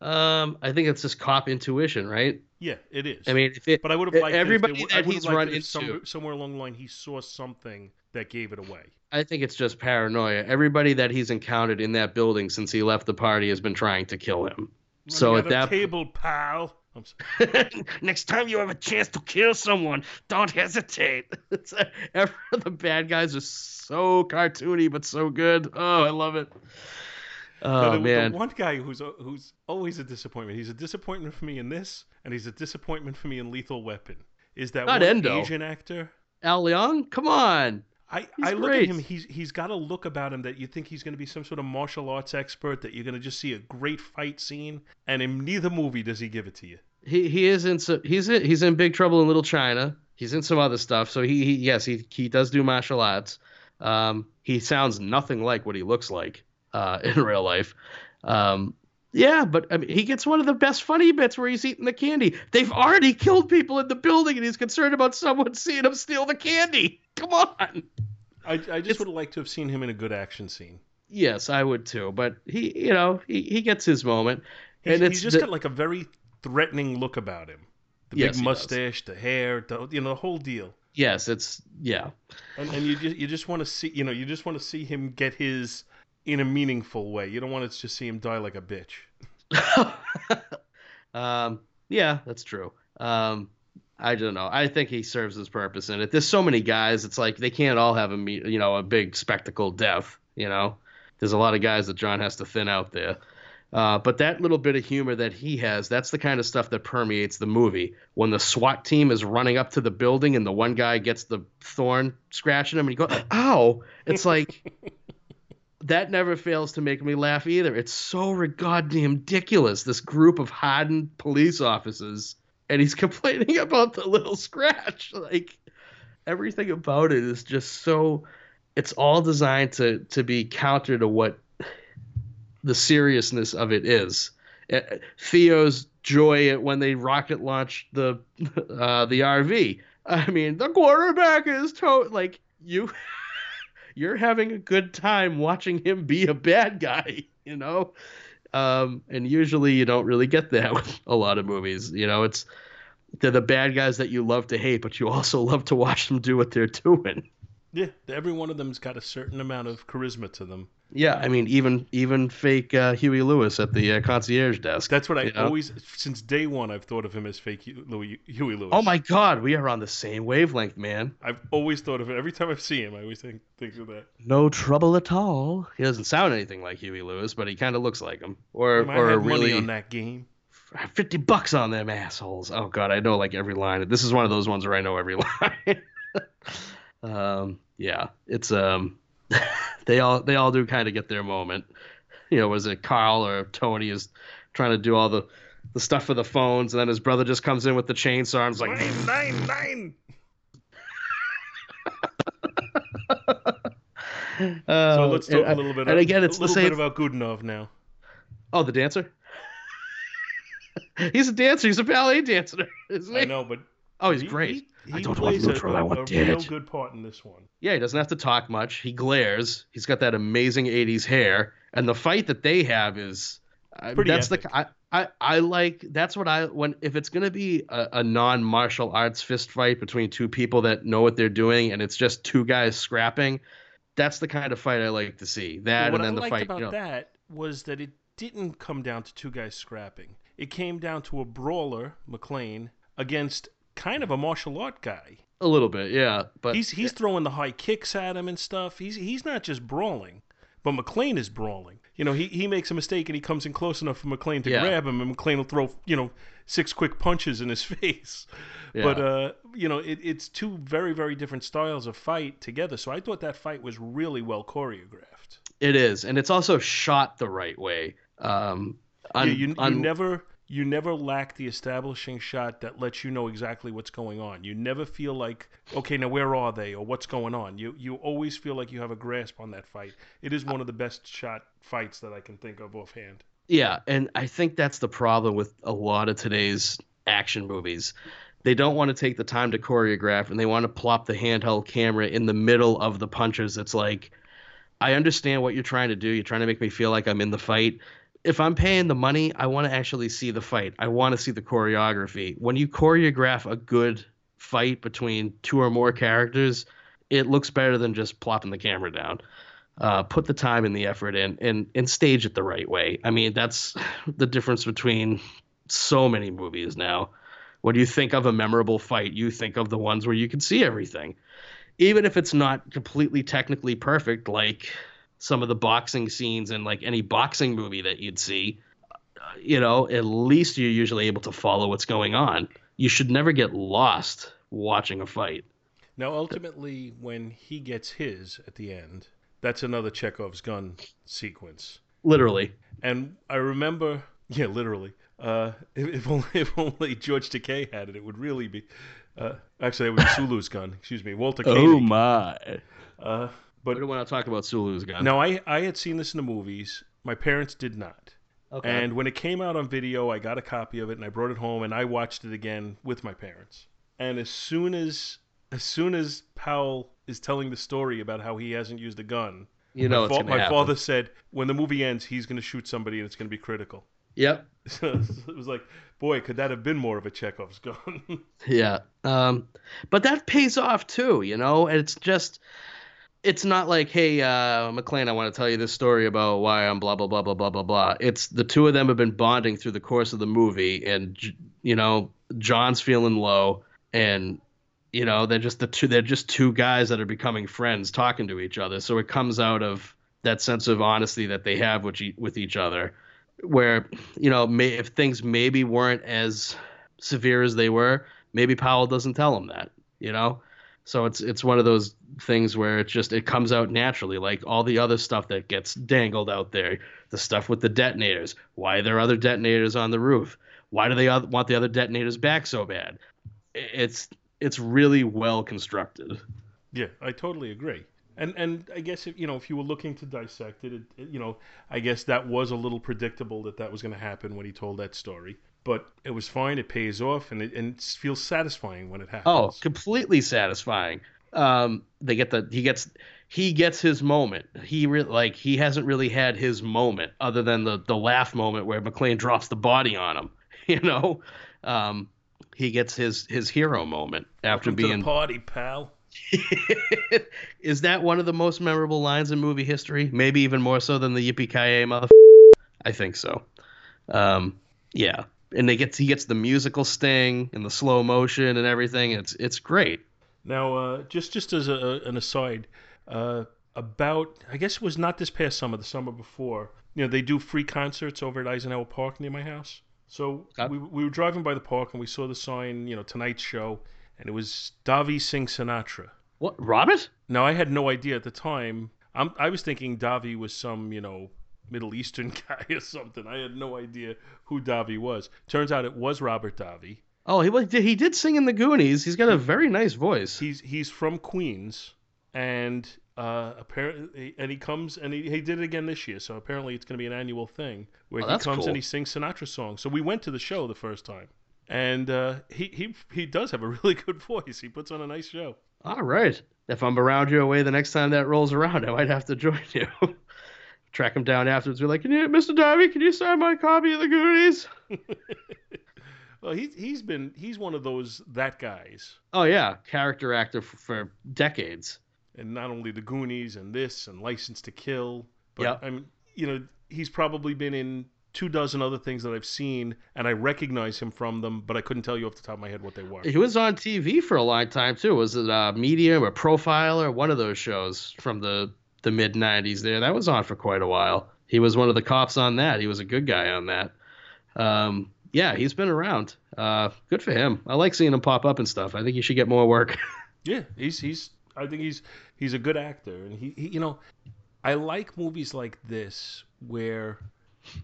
um, I think it's just cop intuition, right? Yeah, it is. I mean, if it, but I would have liked it if everybody there, that he's run it if some- into. somewhere along the line he saw something that gave it away. I think it's just paranoia. Everybody that he's encountered in that building since he left the party has been trying to kill him. So at out that table, pal. I'm sorry. next time you have a chance to kill someone, don't hesitate. Uh, every, the bad guys are so cartoony but so good. Oh, I love it. Oh the, man, the one guy who's uh, who's always a disappointment. He's a disappointment for me in this, and he's a disappointment for me in Lethal Weapon. Is that Not one Endo. Asian actor? Al Leong, come on. I, He's I look great. at him. He's he's got a look about him that you think he's going to be some sort of martial arts expert. That you're going to just see a great fight scene, and in neither movie does he give it to you. He he is in so, he's in, he's in Big Trouble in Little China. He's in some other stuff. So he, he yes he he does do martial arts. Um, he sounds nothing like what he looks like uh, in real life. Um, yeah, but I mean, he gets one of the best funny bits where he's eating the candy. They've already killed people in the building, and he's concerned about someone seeing him steal the candy. Come on. I, I just would have liked to have seen him in a good action scene. Yes, I would too. But he, you know, he, he gets his moment, He's, and it's he's just the- got like a very threatening look about him. The Yes, big mustache, the hair, the you know the whole deal. yes, it's yeah. And, and you just you just want to see you know you just want to see him get his in a meaningful way. You don't want to just see him die like a bitch. um, yeah, that's true. Um, I don't know. I think he serves his purpose in it. There's so many guys. It's like they can't all have a me- you know a big spectacle death. You know, there's a lot of guys that John has to thin out there. Uh, but that little bit of humor that he has, that's the kind of stuff that permeates the movie. When the SWAT team is running up to the building and the one guy gets the thorn scratching him and he goes, ow! It's like, that never fails to make me laugh either. It's so goddamn ridiculous. This group of hardened police officers, and he's complaining about the little scratch. Like everything about it is just so. It's all designed to to be counter to what the seriousness of it is. Uh, Theo's joy when they rocket launch the uh, the RV. I mean, the quarterback is to like you. you're having a good time watching him be a bad guy, you know? Um, and usually you don't really get that with a lot of movies. You know, it's they're the bad guys that you love to hate, but you also love to watch them do what they're doing. Yeah, every one of them's got a certain amount of charisma to them. Yeah, I mean, even even fake uh, Huey Lewis at the uh, concierge desk. That's what I you know? always, since day one, I've thought of him as fake Hu- Huey Lewis. Oh my God, we are on the same wavelength, man. I've always thought of it. Every time I see him, I always think, think of that. No trouble at all. He doesn't sound anything like Huey Lewis, but he kind of looks like him. Or I or had really money on that game. fifty bucks on them assholes. Oh God, I know like every line. This is one of those ones where I know every line. um, yeah, it's um, they all they all do kind of get their moment. You know, was it Carl or Tony is trying to do all the the stuff for the phones, and then his brother just comes in with the chainsaw and is like, Nine, nine, nine. uh, So let's talk and, a little bit. And again, it's a little bit about Godunov now. Oh, the dancer. he's a dancer. He's a ballet dancer, isn't he? I know, but Oh, he's he- great. he- I don't want plays neutral. A, I a, want a dead. real good part in this one. Yeah, he doesn't have to talk much. He glares. He's got that amazing '80s hair, and the fight that they have is I- Pretty that's epic. the I, I I like. That's what I when if it's gonna be a, a non-martial arts fist fight between two people that know what they're doing, and it's just two guys scrapping. That's the kind of fight I like to see. That and then I the fight. about you know, that was that it didn't come down to two guys scrapping. It came down to a brawler, McClane, against kind of a martial art guy. a little bit, yeah. But He's he's throwing the high kicks at him and stuff. He's he's not just brawling, but McClane is brawling. You know, he, he makes a mistake and he comes in close enough for McClane to Yeah. grab him, and McClane will throw you know six quick punches in his face. But uh, you know, it, it's two very very different styles of fight together. So I thought that fight was really well choreographed. it is, and it's also shot the right way. Um, yeah, you, you never you never lack the establishing shot that lets you know exactly what's going on. You never feel like, okay, now where are they or what's going on. You you always feel like you have a grasp on that fight. It is one of the best shot fights that I can think of offhand. Yeah, and I think that's the problem with a lot of today's action movies. They don't want to take the time to choreograph and they want to plop the handheld camera in the middle of the punches. It's like, I understand what you're trying to do. You're trying to make me feel like I'm in the fight. If I'm paying the money, I want to actually see the fight. I want to see the choreography. When you choreograph a good fight between two or more characters, it looks better than just plopping the camera down uh, put the time and the effort in and and stage it the right way. I mean, that's the difference between so many movies now. When you think of a memorable fight, you think of the ones where you can see everything, even if it's not completely technically perfect, like some of the boxing scenes in like any boxing movie that you'd see. uh, You know, at least you're usually able to follow what's going on. You should never get lost watching a fight. Now, ultimately, when he gets his at the end, that's another Chekhov's gun sequence. Literally. And I remember, yeah, literally. Uh, if, if only if only George Takei had it, it would really be. Uh, actually, that would be Sulu's gun. Excuse me, Walter Oh Koenig. my. Uh, We but don't want to talk about Sulu's gun. now I I had seen this in the movies. My parents did not. Okay. And when it came out on video, I got a copy of it and I brought it home and I watched it again with my parents. And as soon as as soon as Powell is telling the story about how he hasn't used a gun, You know my, fa- my father said when the movie ends, he's going to shoot somebody and it's going to be critical. Yep. So it was like, boy, could that have been more of a Chekhov's gun? Yeah. Um, but that pays off too, you know. And It's just, it's not like, hey, uh, McClane, I want to tell you this story about why I'm blah blah blah blah blah blah blah. It's the two of them have been bonding through the course of the movie, and you know, John's feeling low, and you know, they're just the two. They're just two guys that are becoming friends, talking to each other. So it comes out of that sense of honesty that they have with each, with each other, where you know, may, if things maybe weren't as severe as they were, maybe Powell doesn't tell him that, you know. So it's it's one of those things where it just it comes out naturally, like all the other stuff that gets dangled out there, the stuff with the detonators. Why are there other detonators on the roof? Why do they want the other detonators back so bad? It's it's really well constructed. Yeah, I totally agree. And and I guess if you know if you were looking to dissect it, it, it- you know, I guess that was a little predictable that that was going to happen when he told that story. But it was fine. It pays off, and it and it feels satisfying when it happens. Oh, completely satisfying. Um, they get the he gets he gets his moment. He re- like he hasn't really had his moment other than the the laugh moment where McClane drops the body on him. You know, um, he gets his his hero moment after Welcome being the party, pal. Is that one of the most memorable lines in movie history? Maybe even more so than the yippee ki yay mother. I think so. Um, yeah, and they get he gets the musical sting and the slow motion and everything. It's it's great. Now, uh, just just as a, an aside, uh, about I guess it was not this past summer, the summer before. You know, they do free concerts over at Eisenhower Park near my house. So we, we were driving by the park and we saw the sign, you know, tonight's show, and it was Davi Singh Sinatra. What, Robert? Now I had no idea at the time. I'm, I was thinking Davi was some, you know, Middle Eastern guy or something. I had no idea who Davi was. Turns out it was Robert Davi. Oh, he he did sing in the Goonies. He's got a very nice voice. He's he's from Queens, and uh, apparently, and he comes and he, he did it again this year. So apparently, it's going to be an annual thing where Oh, he comes cool. and he sings Sinatra songs. So we went to the show the first time, and uh, he he he does have a really good voice. He puts on a nice show. All right. If I'm around your way the next time that rolls around, I might have to join you. Track him down afterwards. Be like, can you, Mr. Davi, can you sign my copy of the Goonies? Well, he's he's been he's one of those that guys, Oh yeah, character actor for, for decades. and not only the Goonies and this and License to Kill, but Yeah. I'm you know he's probably been in two dozen other things that I've seen, and I recognize him from them, but I couldn't tell you off the top of my head what they were. He was on TV for a long time too. Was it uh, Medium or Profiler? One of those shows from the the mid '90s. There, that was on for quite a while. He was one of the cops on that. He was a good guy on that. Um, yeah, he's been around. Uh, good for him. I like seeing him pop up and stuff. I think he should get more work. Yeah, he's he's. I think he's he's a good actor, and he, he you know, I like movies like this where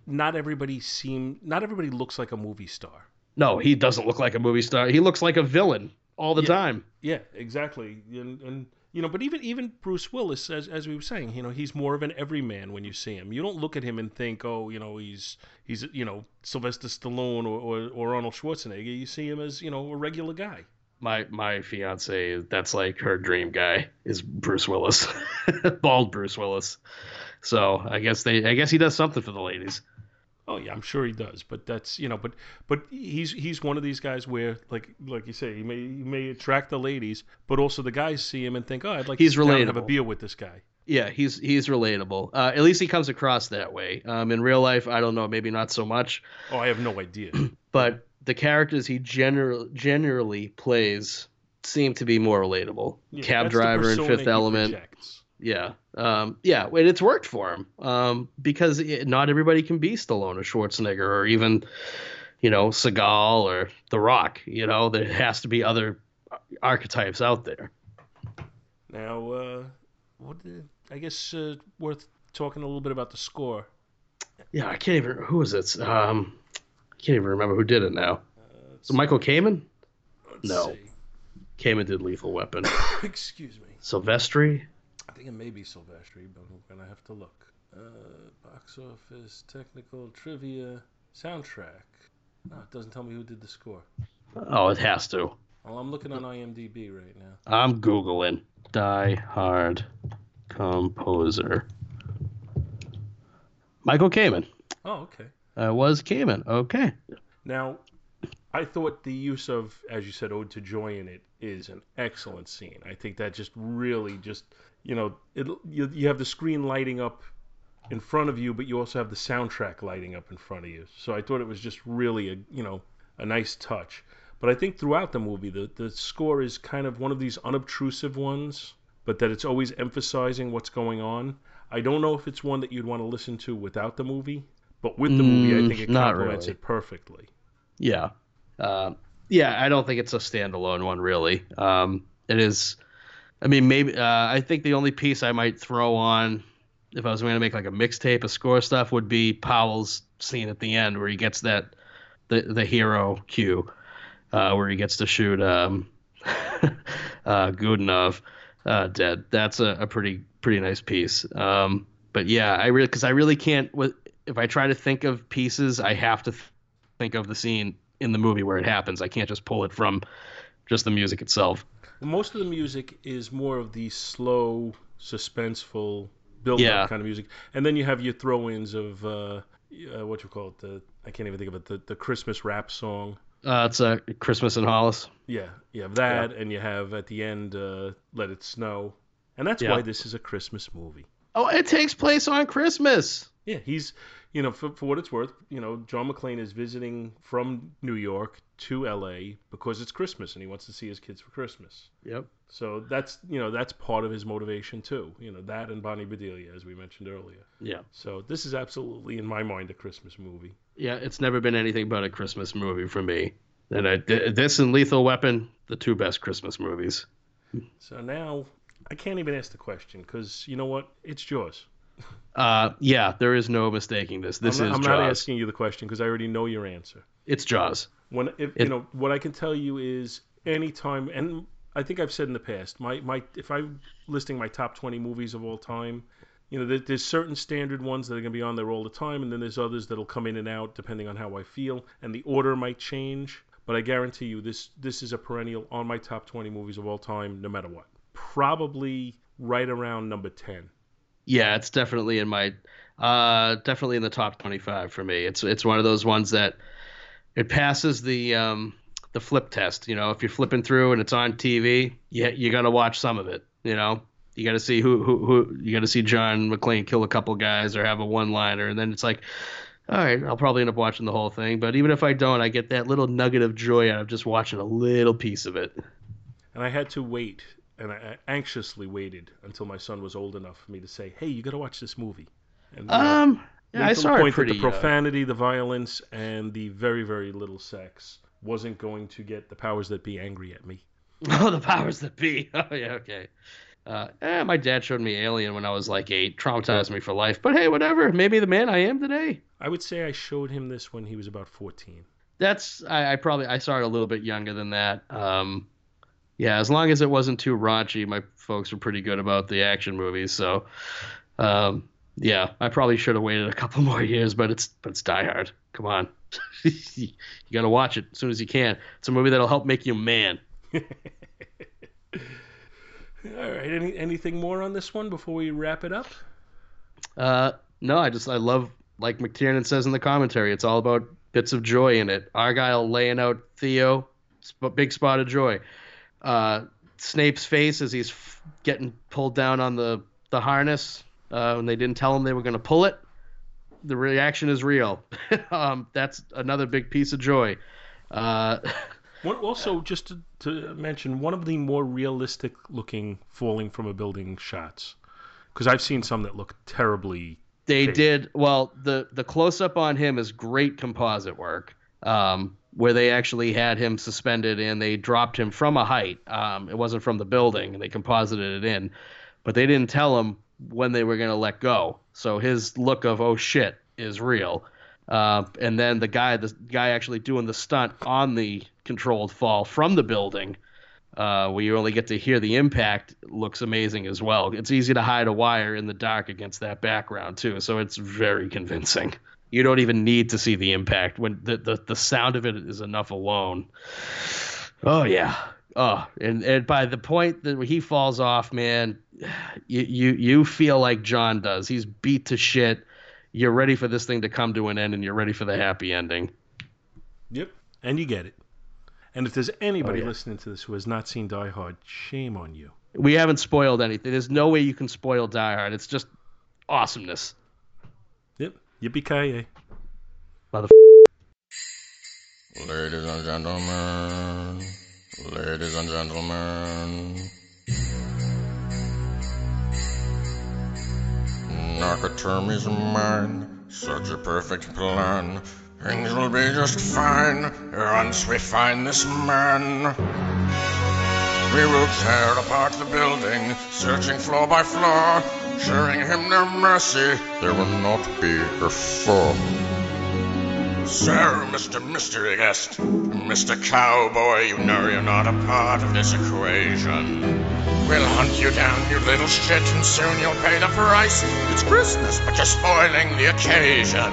not everybody seem not everybody looks like a movie star. no, he doesn't look like a movie star. He looks like a villain all the Yeah. time. Yeah, exactly, and and you know, but even even Bruce Willis, as as we were saying, you know, he's more of an everyman when you see him. You don't look at him and think, oh, you know, he's he's you know Sylvester Stallone or or, or Arnold Schwarzenegger. You see him as you know a regular guy. My my fiance, that's like her dream guy is Bruce Willis, bald Bruce Willis. So I guess they, I guess he does something for the ladies. Oh yeah, I'm sure he does, but that's you know, but but he's he's one of these guys where like like you say, he may he may attract the ladies, but also the guys see him and think, oh, I'd like He's to and have a beer with this guy. Yeah, he's he's relatable. Uh, at least he comes across that way. Um, in real life, I don't know, maybe not so much, Oh, I have no idea. but the characters he general generally plays seem to be more relatable. Yeah, Cab driver in Fifth Element. projects. Yeah, um, yeah, and it's worked for him um, because it, not everybody can be Stallone or Schwarzenegger or even, you know, Seagal or The Rock. You know, there has to be other archetypes out there. Now, uh, what did, I guess uh, worth talking a little bit about the score. Yeah, I can't even. Who is it? Um, I can't even remember who did it now. So Michael Kamen? No. see. Kamen did Lethal Weapon. Excuse me. Silvestri? I think it may be Silvestri, but I'm gonna have to look. Uh, box office, technical trivia, soundtrack. No, it doesn't tell me who did the score. Oh, it has to. Well, I'm looking on IMDb right now. I'm googling. Die Hard composer. Michael Kamen. Oh, okay. Uh, was Kamen. Okay. Now, I thought the use of, as you said, "Ode to Joy" in it is an excellent scene. I think that just really just you know it you, you have the screen lighting up in front of you, but you also have the soundtrack lighting up in front of you. So I thought it was just really a you know a nice touch. But I think throughout the movie, the the score is kind of one of these unobtrusive ones, but that it's always emphasizing what's going on. I don't know if it's one that you'd want to listen to without the movie, but with the movie, I Mm, think it complements really. it perfectly. Yeah. Uh, yeah, I don't think it's a standalone one, really. Um, it is. I mean, maybe. Uh, I think the only piece I might throw on, if I was going to make like a mixtape of score stuff, would be Powell's scene at the end where he gets that the the hero cue, uh, where he gets to shoot um, uh, Godunov uh, dead. That's a, a pretty pretty nice piece. Um, but yeah, I really because I really can't. If I try to think of pieces, I have to think of the scene in the movie where it happens. I can't just pull it from just the music itself. Most of the music is more of the slow, suspenseful, build-up Yeah. kind of music, and then you have your throw-ins of uh, uh, what you call it. The I can't even think of it. The, the Christmas rap song Uh, it's a uh, Christmas in Hollis. Yeah, you have that, yeah. and you have at the end uh, Let It Snow, and that's yeah. why this is a Christmas movie. Oh, it takes place on Christmas. Yeah, he's you know, for, for what it's worth, you know, John McClane is visiting from New York to LA because it's Christmas and he wants to see his kids for Christmas. Yep. So that's you know that's part of his motivation too. You know that and Bonnie Bedelia, as we mentioned earlier. Yeah. So this is absolutely, in my mind, a Christmas movie. Yeah, it's never been anything but a Christmas movie for me. And I, this and Lethal Weapon, the two best Christmas movies. So now I can't even ask the question because you know what? It's Jaws. Uh, yeah, there is no mistaking this. This I'm not, is. I'm Jaws. not asking you the question because I already know your answer. It's Jaws. When if it, you know what I can tell you is anytime, and I think I've said in the past, my my if I'm listing my top 20 movies of all time, you know, there, there's certain standard ones that are going to be on there all the time, and then there's others that'll come in and out depending on how I feel, and the order might change. But I guarantee you, this this is a perennial on my top 20 movies of all time, no matter what. Probably right around number 10 yeah, it's definitely in my uh definitely in the top 25 for me. It's it's one of those ones that it passes the um the flip test, you know, if you're flipping through and it's on TV, yeah, you got to watch some of it, you know. You got to see who who who you got to see John McClane kill a couple guys or have a one-liner and then it's like all right, I'll probably end up watching the whole thing, but even if I don't, I get that little nugget of joy out of just watching a little piece of it. And I had to wait and I anxiously waited until my son was old enough for me to say, "Hey, you got to watch this movie." And, um, know, yeah, I saw the point pretty, that the uh, profanity, uh... the violence, and the very, very little sex wasn't going to get the powers that be angry at me. Oh, the powers that be. Oh, yeah, okay. Uh, eh, my dad showed me Alien when I was like eight, traumatized me for life. But hey, whatever. Maybe the man I am today. I would say I showed him this when he was about fourteen. That's I, I probably I saw it a little bit younger than that. Um, yeah, as long as it wasn't too raunchy, my folks were pretty good about the action movies. So, um, yeah, I probably should have waited a couple more years, but it's but it's Die Hard. Come on, you got to watch it as soon as you can. It's a movie that'll help make you a man. All right. Any anything more on this one before we wrap it up? Uh, no. I just I love like McTiernan says in the commentary. It's all about bits of joy in it. Argyle laying out Theo, big spot of joy uh, Snape's face as he's f- getting pulled down on the the harness uh, when they didn't tell him they were going to pull it. The reaction is real. um, that's another big piece of joy. Uh, also, just to, to, mention, one of the more realistic looking falling from a building shots, because I've seen some that look terribly. They fake. did well. the The close up on him is great composite work. Um, where they actually had him suspended and they dropped him from a height. Um, it wasn't from the building, and they composited it in, but they didn't tell him when they were going to let go. So his look of oh shit is real. Uh, and then the guy, the guy actually doing the stunt on the controlled fall from the building, uh, where you only get to hear the impact, looks amazing as well. It's easy to hide a wire in the dark against that background too, so it's very convincing you don't even need to see the impact when the, the, the sound of it is enough alone. Oh yeah. Oh, and, and by the point that he falls off, man, you, you you feel like John does. He's beat to shit. You're ready for this thing to come to an end, and you're ready for the happy ending. Yep, and you get it. And if there's anybody oh, yeah. listening to this who has not seen Die Hard, shame on you. We haven't spoiled anything. There's no way you can spoil Die Hard. It's just awesomeness. Yep. Yippee ki Mother. Ladies and gentlemen, ladies and gentlemen, Nakatomi's mine, such a perfect plan. Things will be just fine once we find this man. We will tear apart the building, searching floor by floor, showing him no mercy. There will not be a fall. So, Mr. Mystery Guest, Mr. Cowboy, you know you're not a part of this equation. We'll hunt you down, you little shit, and soon you'll pay the price. It's Christmas, but you're spoiling the occasion.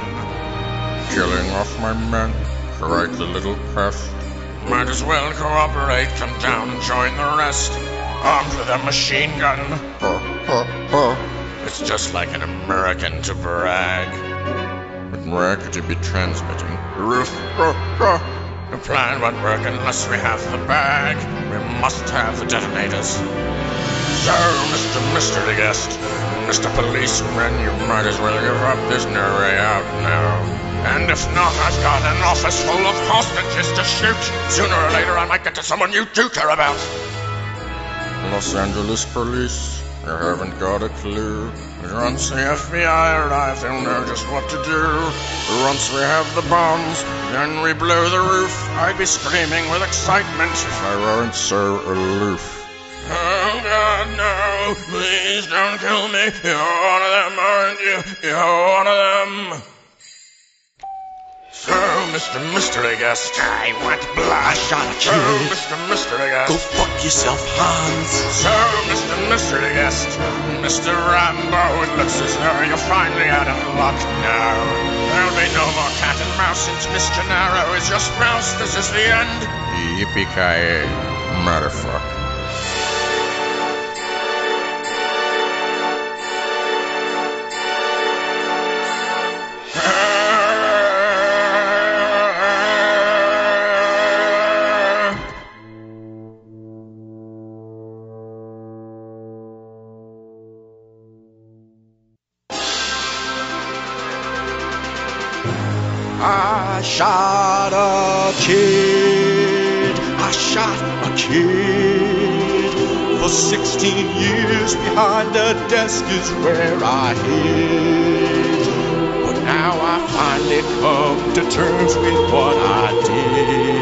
Killing off my men, cried the little pest. Might as well cooperate, come down and join the rest. Armed with a machine gun. It's just like an American to brag. But where could you be transmitting? The roof. The plan won't work unless we have the bag. We must have the detonators. So, Mr. Mystery Guest, Mr. Policeman, you might as well give up. There's no way out now. And if not, I've got an office full of hostages to shoot. Sooner or later, I might get to someone you do care about. Los Angeles Police, you haven't got a clue. Once the FBI arrive, they'll know just what to do. Once we have the bombs, then we blow the roof. I'd be screaming with excitement if I weren't so aloof. Oh God, no! Please don't kill me. You're one of them, aren't you? You're one of them. So, Mr. Mystery Guest, I want blood. I shot a So. Mr. Mystery Guest. Go fuck yourself, Hans. So, Mr. Mystery Guest, Mr. Rambo, it looks as though you're finally out of luck now. There'll be no more cat and mouse since Miss Gennaro is your spouse. This is the end. Yippee-ki-yay, motherfucker. Shot a kid. I shot a kid. For 16 years behind a desk is where I hid. But now I finally come to terms with what I did.